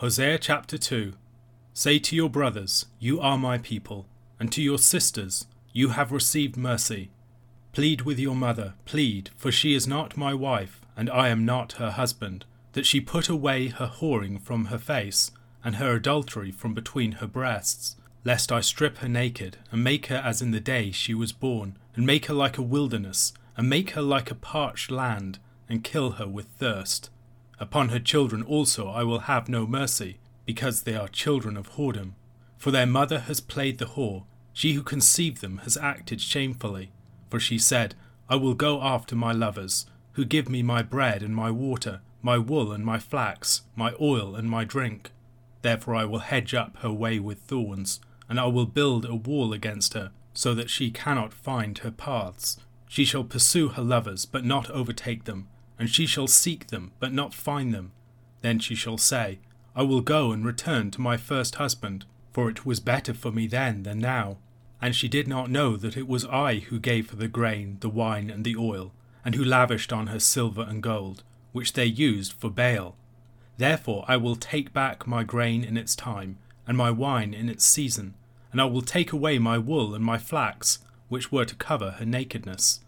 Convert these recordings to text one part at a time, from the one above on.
Hosea chapter 2 Say to your brothers, You are my people, and to your sisters, You have received mercy. Plead with your mother, plead, for she is not my wife, and I am not her husband, that she put away her whoring from her face, and her adultery from between her breasts, lest I strip her naked, and make her as in the day she was born, and make her like a wilderness, and make her like a parched land, and kill her with thirst. Upon her children also I will have no mercy, because they are children of whoredom. For their mother has played the whore, she who conceived them has acted shamefully. For she said, I will go after my lovers, who give me my bread and my water, my wool and my flax, my oil and my drink. Therefore I will hedge up her way with thorns, and I will build a wall against her, so that she cannot find her paths. She shall pursue her lovers, but not overtake them, and she shall seek them, but not find them. Then she shall say, I will go and return to my first husband, for it was better for me then than now. And she did not know that it was I who gave her the grain, the wine, and the oil, and who lavished on her silver and gold, which they used for Baal. Therefore I will take back my grain in its time, and my wine in its season, and I will take away my wool and my flax, which were to cover her nakedness.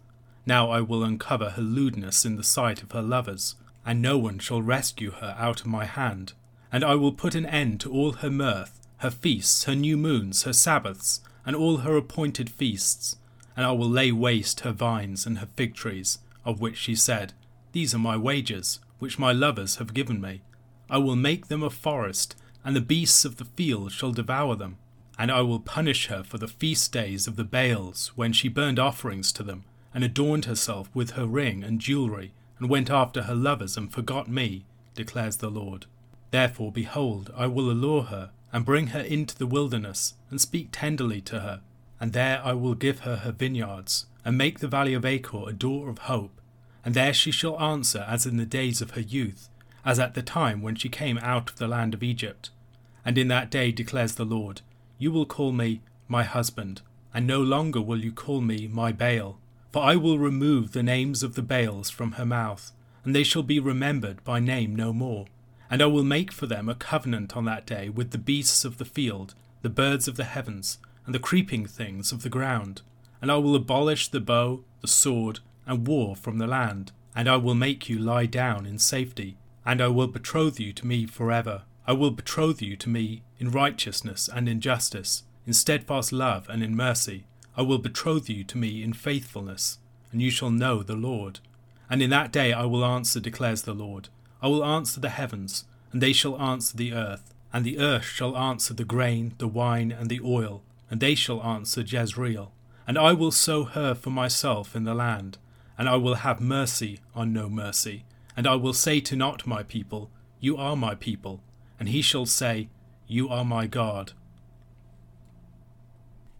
Now I will uncover her lewdness in the sight of her lovers, and no one shall rescue her out of my hand. And I will put an end to all her mirth, her feasts, her new moons, her Sabbaths, and all her appointed feasts. And I will lay waste her vines and her fig trees, of which she said, These are my wages, which my lovers have given me. I will make them a forest, and the beasts of the field shall devour them. And I will punish her for the feast days of the Baals, when she burned offerings to them, and adorned herself with her ring and jewelry, and went after her lovers and forgot me, declares the Lord. Therefore, behold, I will allure her, and bring her into the wilderness, and speak tenderly to her. And there I will give her her vineyards, and make the valley of Achor a door of hope. And there she shall answer as in the days of her youth, as at the time when she came out of the land of Egypt. And in that day declares the Lord, You will call me my husband, and no longer will you call me my Baal. For I will remove the names of the Baals from her mouth, and they shall be remembered by name no more. And I will make for them a covenant on that day with the beasts of the field, the birds of the heavens, and the creeping things of the ground. And I will abolish the bow, the sword, and war from the land. And I will make you lie down in safety. And I will betroth you to me forever. I will betroth you to me in righteousness and in justice, in steadfast love and in mercy. I will betroth you to me in faithfulness, and you shall know the Lord. And in that day I will answer, declares the Lord. I will answer the heavens, and they shall answer the earth, and the earth shall answer the grain, the wine, and the oil, and they shall answer Jezreel. And I will sow her for myself in the land, and I will have mercy on no mercy. And I will say to not my people, You are my people, and he shall say, You are my God.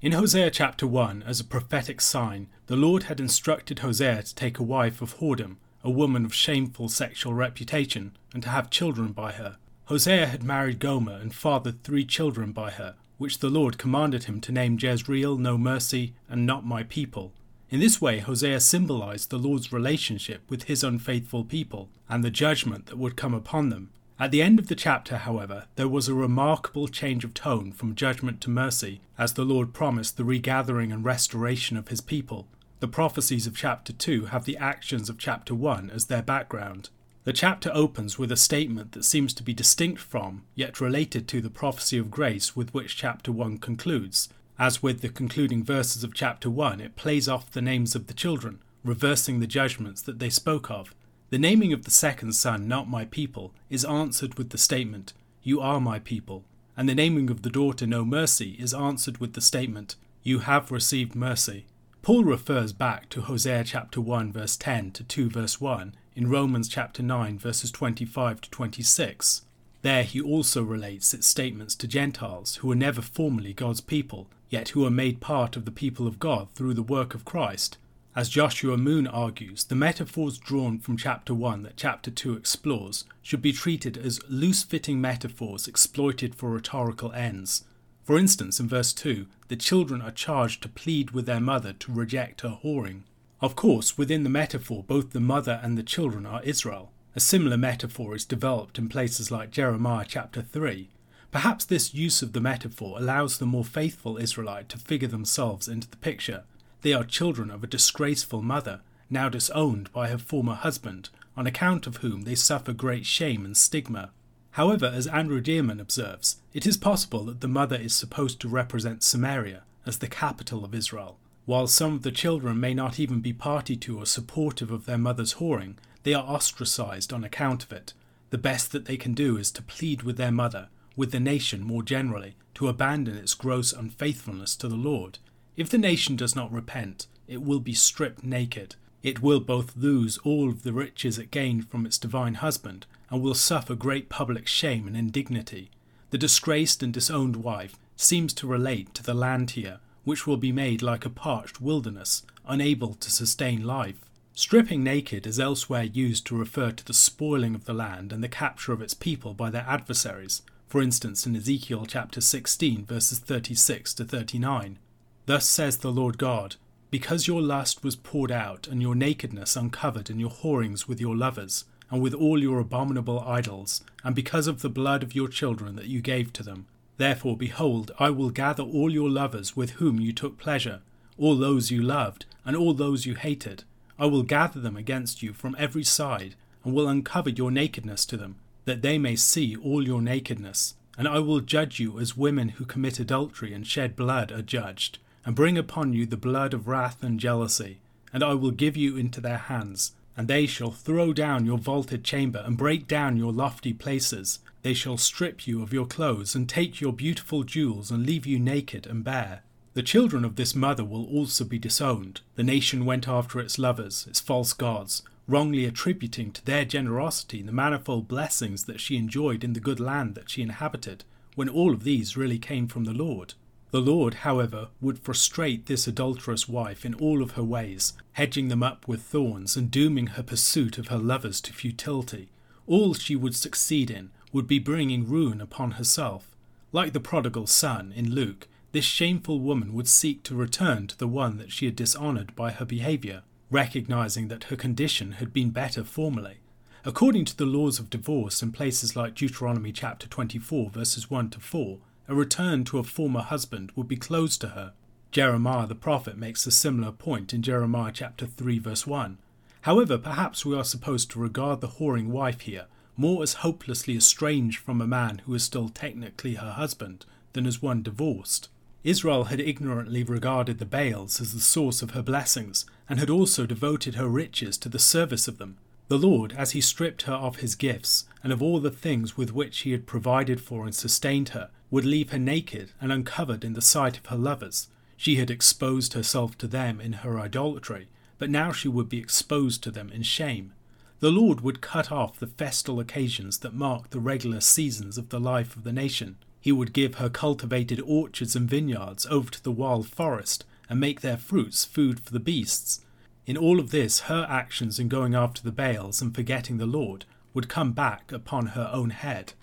In Hosea chapter 1, as a prophetic sign, the Lord had instructed Hosea to take a wife of whoredom, a woman of shameful sexual reputation, and to have children by her. Hosea had married Gomer and fathered three children by her, which the Lord commanded him to name Jezreel, No Mercy, and Not My People. In this way, Hosea symbolized the Lord's relationship with his unfaithful people and the judgment that would come upon them. At the end of the chapter, however, there was a remarkable change of tone from judgment to mercy, as the Lord promised the regathering and restoration of his people, the prophecies of chapter 2 have the actions of chapter 1 as their background. The chapter opens with a statement that seems to be distinct from, yet related to, the prophecy of grace with which chapter 1 concludes. As with the concluding verses of chapter 1, it plays off the names of the children, reversing the judgments that they spoke of. The naming of the second son, not my people, is answered with the statement, You are my people, and the naming of the daughter, no mercy, is answered with the statement, You have received mercy. Paul refers back to Hosea chapter 1 verse 10 to 2 verse 1 in Romans chapter 9 verses 25 to 26. There he also relates its statements to Gentiles who were never formally God's people, yet who are made part of the people of God through the work of Christ. As Joshua Moon argues, the metaphors drawn from chapter 1 that chapter 2 explores should be treated as loose fitting metaphors exploited for rhetorical ends. For instance, in verse 2, the children are charged to plead with their mother to reject her whoring. Of course, within the metaphor, both the mother and the children are Israel. A similar metaphor is developed in places like Jeremiah chapter 3. Perhaps this use of the metaphor allows the more faithful Israelite to figure themselves into the picture. They are children of a disgraceful mother, now disowned by her former husband, on account of whom they suffer great shame and stigma. However, as Andrew Dearman observes, it is possible that the mother is supposed to represent Samaria as the capital of Israel. While some of the children may not even be party to or supportive of their mother's whoring, they are ostracized on account of it. The best that they can do is to plead with their mother, with the nation more generally, to abandon its gross unfaithfulness to the Lord. If the nation does not repent, it will be stripped naked. It will both lose all of the riches it gained from its divine husband and will suffer great public shame and indignity. The disgraced and disowned wife seems to relate to the land here, which will be made like a parched wilderness, unable to sustain life. Stripping naked is elsewhere used to refer to the spoiling of the land and the capture of its people by their adversaries, for instance in Ezekiel chapter 16 verses 36 to 39. Thus says the Lord God, because your lust was poured out and your nakedness uncovered in your whorings with your lovers, and with all your abominable idols, and because of the blood of your children that you gave to them. Therefore, behold, I will gather all your lovers with whom you took pleasure, all those you loved, and all those you hated. I will gather them against you from every side, and will uncover your nakedness to them, that they may see all your nakedness. And I will judge you as women who commit adultery and shed blood are judged, and bring upon you the blood of wrath and jealousy. And I will give you into their hands, and they shall throw down your vaulted chamber and break down your lofty places. They shall strip you of your clothes and take your beautiful jewels and leave you naked and bare. The children of this mother will also be disowned. The nation went after its lovers, its false gods, wrongly attributing to their generosity the manifold blessings that she enjoyed in the good land that she inhabited, when all of these really came from the Lord. The Lord, however, would frustrate this adulterous wife in all of her ways, hedging them up with thorns and dooming her pursuit of her lovers to futility. All she would succeed in would be bringing ruin upon herself. Like the prodigal son in Luke, this shameful woman would seek to return to the one that she had dishonoured by her behaviour, recognizing that her condition had been better formerly. According to the laws of divorce in places like Deuteronomy chapter 24 verses 1 to 4, a return to a former husband would be closed to her. Jeremiah the prophet makes a similar point in Jeremiah chapter 3 verse 1. However, perhaps we are supposed to regard the whoring wife here more as hopelessly estranged from a man who is still technically her husband than as one divorced. Israel had ignorantly regarded the Baals as the source of her blessings, and had also devoted her riches to the service of them. The Lord, as he stripped her of his gifts, and of all the things with which he had provided for and sustained her, would leave her naked and uncovered in the sight of her lovers. She had exposed herself to them in her idolatry, but now she would be exposed to them in shame. The Lord would cut off the festal occasions that marked the regular seasons of the life of the nation. He would give her cultivated orchards and vineyards over to the wild forest and make their fruits food for the beasts. In all of this, her actions in going after the Baals and forgetting the Lord would come back upon her own head.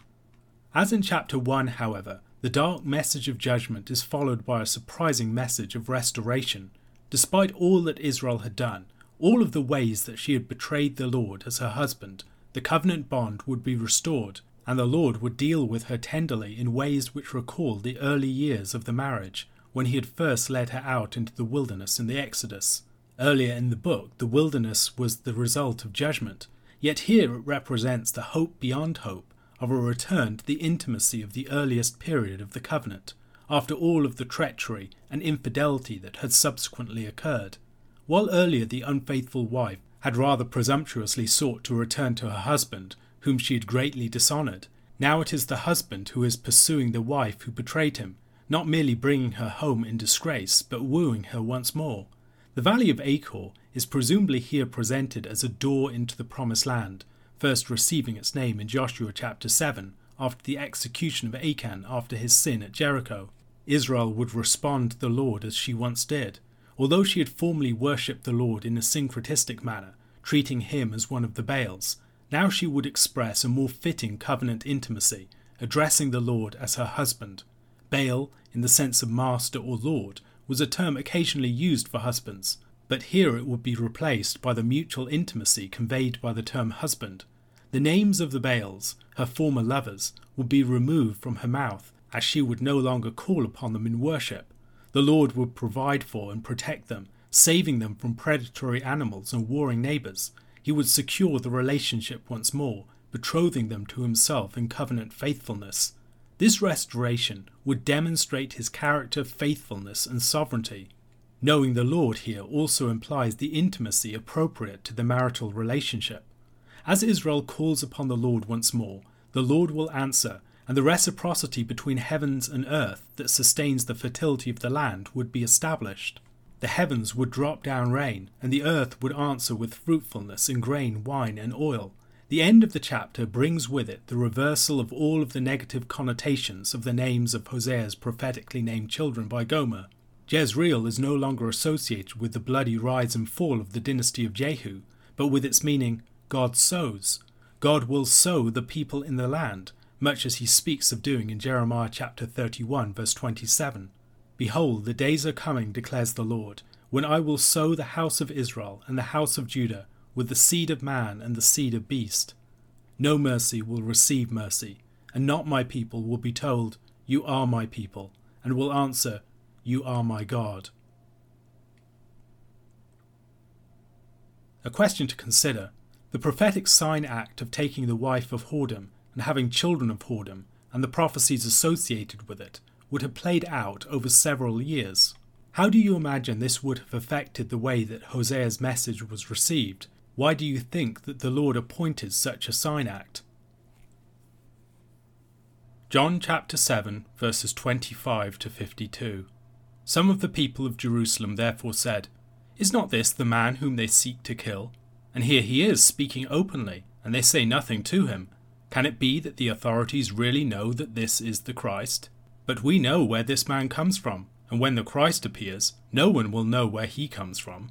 As in chapter 1, however, the dark message of judgment is followed by a surprising message of restoration. Despite all that Israel had done, all of the ways that she had betrayed the Lord as her husband, the covenant bond would be restored, and the Lord would deal with her tenderly in ways which recalled the early years of the marriage, when he had first led her out into the wilderness in the Exodus. Earlier in the book, the wilderness was the result of judgment, yet here it represents the hope beyond hope of a return to the intimacy of the earliest period of the covenant, after all of the treachery and infidelity that had subsequently occurred. While earlier the unfaithful wife had rather presumptuously sought to return to her husband, whom she had greatly dishonoured, now it is the husband who is pursuing the wife who betrayed him, not merely bringing her home in disgrace, but wooing her once more. The valley of Achor is presumably here presented as a door into the promised land, first receiving its name in Joshua chapter 7 after the execution of Achan after his sin at Jericho. Israel would respond to the Lord as she once did. Although she had formerly worshipped the Lord in a syncretistic manner, treating him as one of the Baals, now she would express a more fitting covenant intimacy, addressing the Lord as her husband. Baal, in the sense of master or lord, was a term occasionally used for husbands, but here it would be replaced by the mutual intimacy conveyed by the term husband. The names of the Baals, her former lovers, would be removed from her mouth, as she would no longer call upon them in worship. The Lord would provide for and protect them, saving them from predatory animals and warring neighbours. He would secure the relationship once more, betrothing them to himself in covenant faithfulness. This restoration would demonstrate his character, faithfulness, and sovereignty. Knowing the Lord here also implies the intimacy appropriate to the marital relationship. As Israel calls upon the Lord once more, the Lord will answer, and the reciprocity between heavens and earth that sustains the fertility of the land would be established. The heavens would drop down rain, and the earth would answer with fruitfulness in grain, wine, and oil. The end of the chapter brings with it the reversal of all of the negative connotations of the names of Hosea's prophetically named children by Gomer. Jezreel is no longer associated with the bloody rise and fall of the dynasty of Jehu, but with its meaning, God sows. God will sow the people in the land, much as he speaks of doing in Jeremiah chapter 31, verse 27. Behold, the days are coming, declares the Lord, when I will sow the house of Israel and the house of Judah with the seed of man and the seed of beast. No mercy will receive mercy, and not my people will be told, You are my people, and will answer, You are my God. A question to consider the prophetic sign act of taking the wife of whoredom and having children of whoredom, and the prophecies associated with it, would have played out over several years. How do you imagine this would have affected the way that Hosea's message was received? Why do you think that the Lord appointed such a sign act? John chapter 7, verses 25 to 52. Some of the people of Jerusalem therefore said, Is not this the man whom they seek to kill? And here he is speaking openly, and they say nothing to him. Can it be that the authorities really know that this is the Christ? But we know where this man comes from, and when the Christ appears, no one will know where he comes from.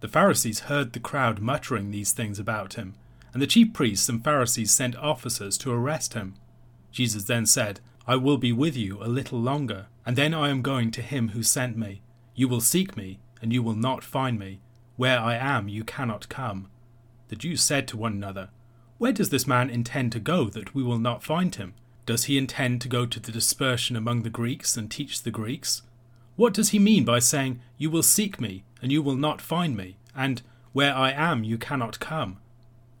The Pharisees heard the crowd muttering these things about him, and the chief priests and Pharisees sent officers to arrest him. Jesus then said, I will be with you a little longer, and then I am going to him who sent me. You will seek me, and you will not find me. Where I am, you cannot come. The Jews said to one another, where does this man intend to go that we will not find him? Does he intend to go to the dispersion among the Greeks and teach the Greeks? What does he mean by saying, You will seek me, and you will not find me, and where I am you cannot come?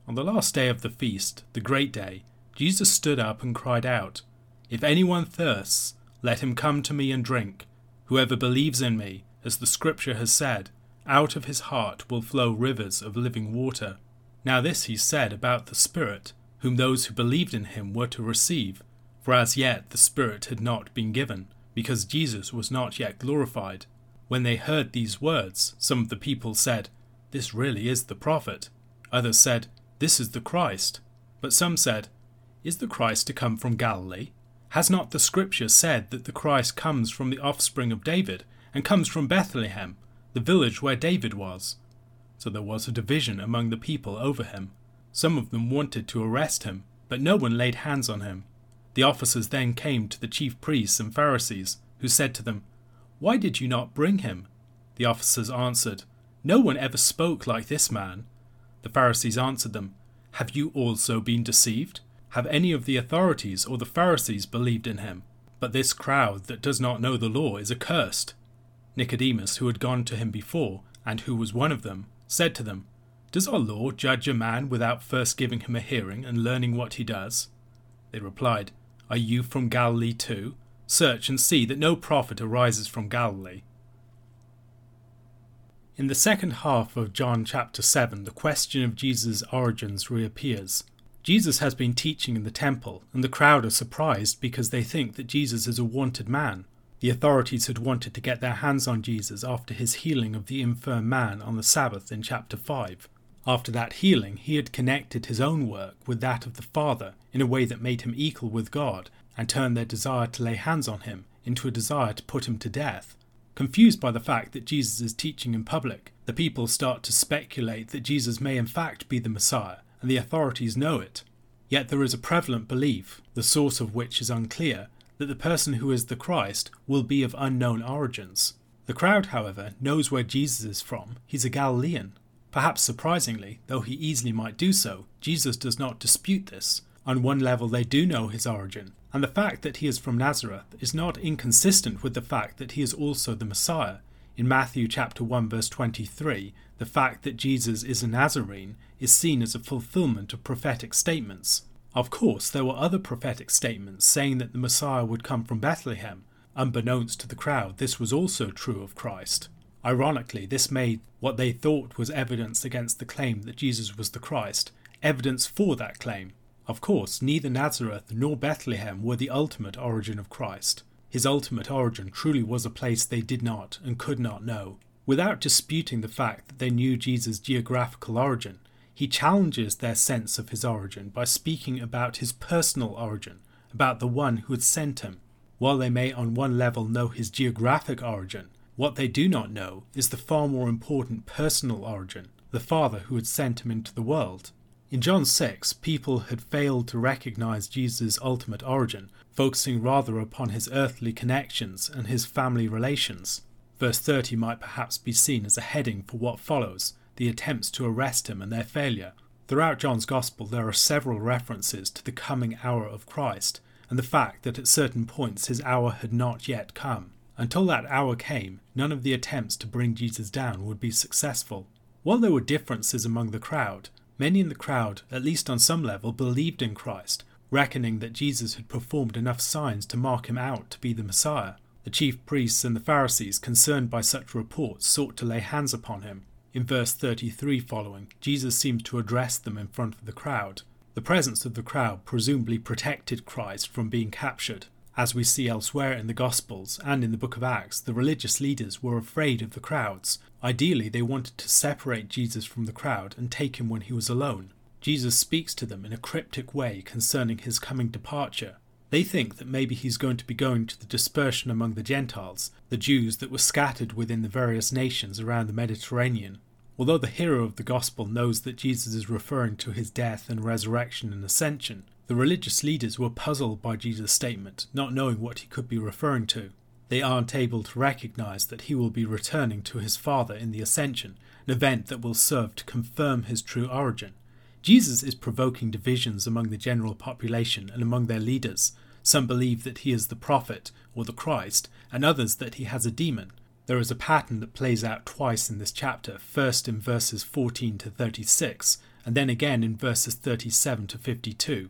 On the last day of the feast, the great day, Jesus stood up and cried out, If anyone thirsts, let him come to me and drink. Whoever believes in me, as the Scripture has said, out of his heart will flow rivers of living water. Now this he said about the Spirit, whom those who believed in him were to receive, for as yet the Spirit had not been given, because Jesus was not yet glorified. When they heard these words, some of the people said, This really is the prophet. Others said, This is the Christ. But some said, Is the Christ to come from Galilee? Has not the Scripture said that the Christ comes from the offspring of David, and comes from Bethlehem, the village where David was? so there was a division among the people over him. Some of them wanted to arrest him, but no one laid hands on him. The officers then came to the chief priests and Pharisees, who said to them, Why did you not bring him? The officers answered, No one ever spoke like this man. The Pharisees answered them, Have you also been deceived? Have any of the authorities or the Pharisees believed in him? But this crowd that does not know the law is accursed. Nicodemus, who had gone to him before, and who was one of them, said to them, Does our law judge a man without first giving him a hearing and learning what he does? They replied, Are you from Galilee too? Search and see that no prophet arises from Galilee. In the second half of John chapter 7, the question of Jesus' origins reappears. Jesus has been teaching in the temple, and the crowd are surprised because they think that Jesus is a wanted man. The authorities had wanted to get their hands on Jesus after his healing of the infirm man on the Sabbath in chapter 5. After that healing, he had connected his own work with that of the Father in a way that made him equal with God and turned their desire to lay hands on him into a desire to put him to death. Confused by the fact that Jesus is teaching in public, the people start to speculate that Jesus may in fact be the Messiah, and the authorities know it. Yet there is a prevalent belief, the source of which is unclear, that the person who is the Christ will be of unknown origins. The crowd, however, knows where Jesus is from. He's a Galilean. Perhaps surprisingly, though he easily might do so, Jesus does not dispute this. On one level, they do know his origin, and the fact that he is from Nazareth is not inconsistent with the fact that he is also the Messiah. In Matthew chapter 1 verse 23, the fact that Jesus is a Nazarene is seen as a fulfillment of prophetic statements. Of course, there were other prophetic statements saying that the Messiah would come from Bethlehem. Unbeknownst to the crowd, this was also true of Christ. Ironically, this made what they thought was evidence against the claim that Jesus was the Christ evidence for that claim. Of course, neither Nazareth nor Bethlehem were the ultimate origin of Christ. His ultimate origin truly was a place they did not and could not know. Without disputing the fact that they knew Jesus' geographical origin, he challenges their sense of his origin by speaking about his personal origin, about the one who had sent him. While they may on one level know his geographic origin, what they do not know is the far more important personal origin, the Father who had sent him into the world. In John 6, people had failed to recognize Jesus' ultimate origin, focusing rather upon his earthly connections and his family relations. Verse 30 might perhaps be seen as a heading for what follows, the attempts to arrest him and their failure. Throughout John's Gospel, there are several references to the coming hour of Christ and the fact that at certain points his hour had not yet come. Until that hour came, none of the attempts to bring Jesus down would be successful. While there were differences among the crowd, many in the crowd, at least on some level, believed in Christ, reckoning that Jesus had performed enough signs to mark him out to be the Messiah. The chief priests and the Pharisees, concerned by such reports, sought to lay hands upon him, in verse 33 following, Jesus seemed to address them in front of the crowd. The presence of the crowd presumably protected Christ from being captured. As we see elsewhere in the Gospels and in the book of Acts, the religious leaders were afraid of the crowds. Ideally, they wanted to separate Jesus from the crowd and take him when he was alone. Jesus speaks to them in a cryptic way concerning his coming departure. They think that maybe he's going to be going to the dispersion among the Gentiles, the Jews that were scattered within the various nations around the Mediterranean. Although the hero of the Gospel knows that Jesus is referring to his death and resurrection and ascension, the religious leaders were puzzled by Jesus' statement, not knowing what he could be referring to. They aren't able to recognize that he will be returning to his Father in the ascension, an event that will serve to confirm his true origin. Jesus is provoking divisions among the general population and among their leaders. Some believe that he is the prophet or the Christ, and others that he has a demon. There is a pattern that plays out twice in this chapter, first in verses 14 to 36, and then again in verses 37 to 52.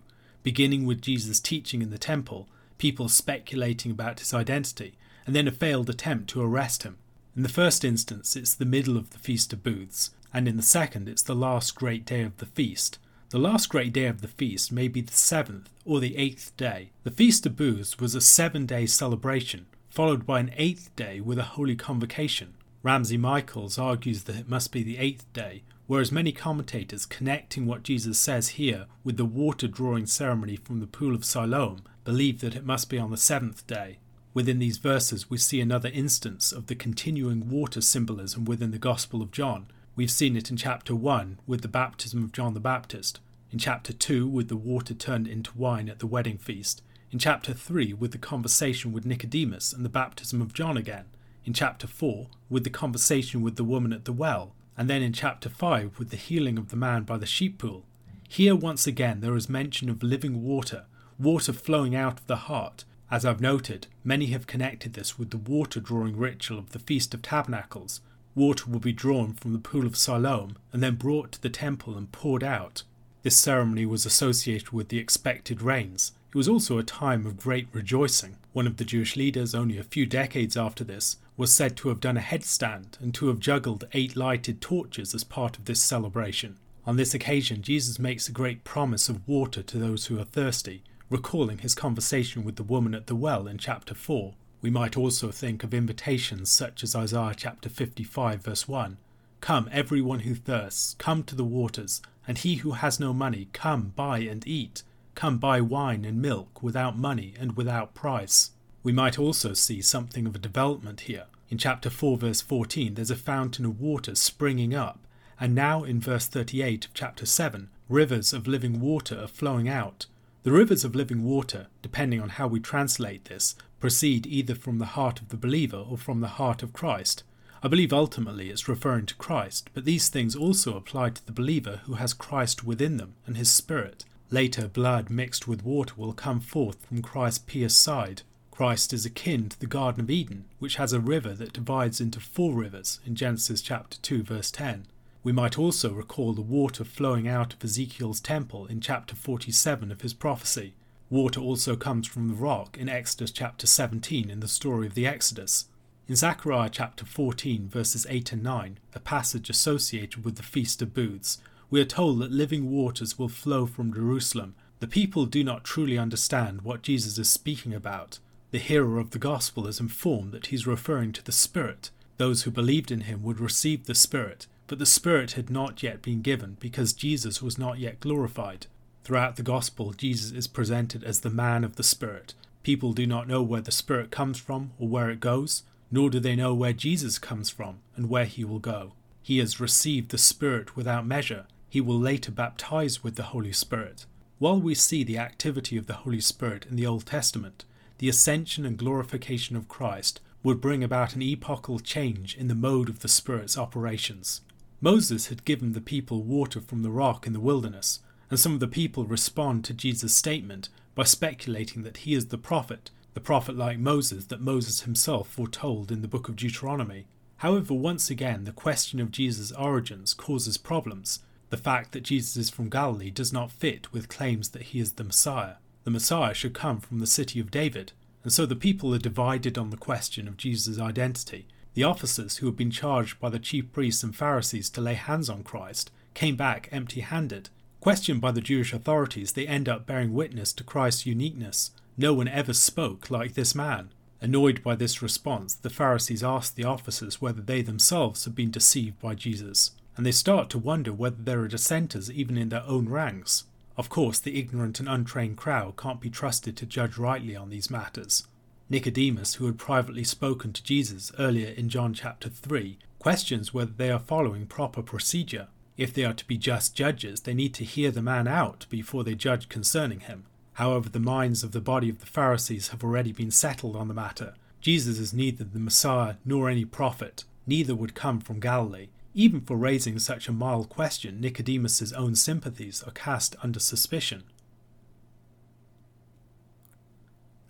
Beginning with Jesus' teaching in the temple, people speculating about his identity, and then a failed attempt to arrest him. In the first instance, it's the middle of the Feast of Booths, and in the second, it's the last great day of the feast. The last great day of the feast may be the seventh or the eighth day. The Feast of Booths was a seven day celebration, followed by an eighth day with a holy convocation. Ramsey Michaels argues that it must be the eighth day, whereas many commentators connecting what Jesus says here with the water drawing ceremony from the pool of Siloam believe that it must be on the seventh day. Within these verses, we see another instance of the continuing water symbolism within the Gospel of John, We've seen it in chapter 1 with the baptism of John the Baptist, in chapter 2 with the water turned into wine at the wedding feast, in chapter 3 with the conversation with Nicodemus and the baptism of John again, in chapter 4 with the conversation with the woman at the well, and then in chapter 5 with the healing of the man by the sheep pool. Here once again there is mention of living water, water flowing out of the heart. As I've noted, many have connected this with the water drawing ritual of the Feast of Tabernacles, water would be drawn from the pool of Siloam and then brought to the temple and poured out. This ceremony was associated with the expected rains. It was also a time of great rejoicing. One of the Jewish leaders, only a few decades after this, was said to have done a headstand and to have juggled eight lighted torches as part of this celebration. On this occasion, Jesus makes a great promise of water to those who are thirsty, recalling his conversation with the woman at the well in chapter 4. We might also think of invitations such as Isaiah chapter 55 verse 1. Come, everyone who thirsts, come to the waters, and he who has no money, come, buy and eat. Come, buy wine and milk without money and without price. We might also see something of a development here. In chapter 4, verse 14, there's a fountain of water springing up, and now in verse 38 of chapter 7, rivers of living water are flowing out. The rivers of living water, depending on how we translate this, proceed either from the heart of the believer or from the heart of Christ. I believe ultimately it's referring to Christ, but these things also apply to the believer who has Christ within them and his Spirit. Later, blood mixed with water will come forth from Christ's pierced side. Christ is akin to the Garden of Eden, which has a river that divides into four rivers in Genesis chapter 2 verse 10. We might also recall the water flowing out of Ezekiel's temple in chapter 47 of his prophecy. Water also comes from the rock in Exodus chapter 17 in the story of the Exodus. In Zechariah chapter 14 verses 8 and 9, a passage associated with the Feast of Booths, we are told that living waters will flow from Jerusalem. The people do not truly understand what Jesus is speaking about. The hearer of the gospel is informed that he is referring to the Spirit. Those who believed in him would receive the Spirit, but the Spirit had not yet been given because Jesus was not yet glorified. Throughout the gospel, Jesus is presented as the man of the Spirit. People do not know where the Spirit comes from or where it goes, nor do they know where Jesus comes from and where he will go. He has received the Spirit without measure, he will later baptize with the Holy Spirit. While we see the activity of the Holy Spirit in the Old Testament, the ascension and glorification of Christ would bring about an epochal change in the mode of the Spirit's operations. Moses had given the people water from the rock in the wilderness, and some of the people respond to Jesus' statement by speculating that he is the prophet, the prophet like Moses that Moses himself foretold in the book of Deuteronomy. However, once again, the question of Jesus' origins causes problems, the fact that Jesus is from Galilee does not fit with claims that he is the Messiah. The Messiah should come from the city of David, and so the people are divided on the question of Jesus' identity. The officers who had been charged by the chief priests and Pharisees to lay hands on Christ came back empty handed. Questioned by the Jewish authorities, they end up bearing witness to Christ's uniqueness. No one ever spoke like this man. Annoyed by this response, the Pharisees asked the officers whether they themselves had been deceived by Jesus and they start to wonder whether there are dissenters even in their own ranks. Of course, the ignorant and untrained crowd can't be trusted to judge rightly on these matters. Nicodemus, who had privately spoken to Jesus earlier in John chapter 3, questions whether they are following proper procedure. If they are to be just judges, they need to hear the man out before they judge concerning him. However, the minds of the body of the Pharisees have already been settled on the matter. Jesus is neither the Messiah nor any prophet, neither would come from Galilee, even for raising such a mild question, Nicodemus's own sympathies are cast under suspicion.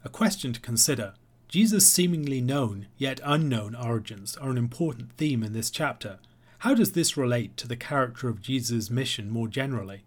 A question to consider. Jesus' seemingly known yet unknown origins are an important theme in this chapter. How does this relate to the character of Jesus' mission more generally?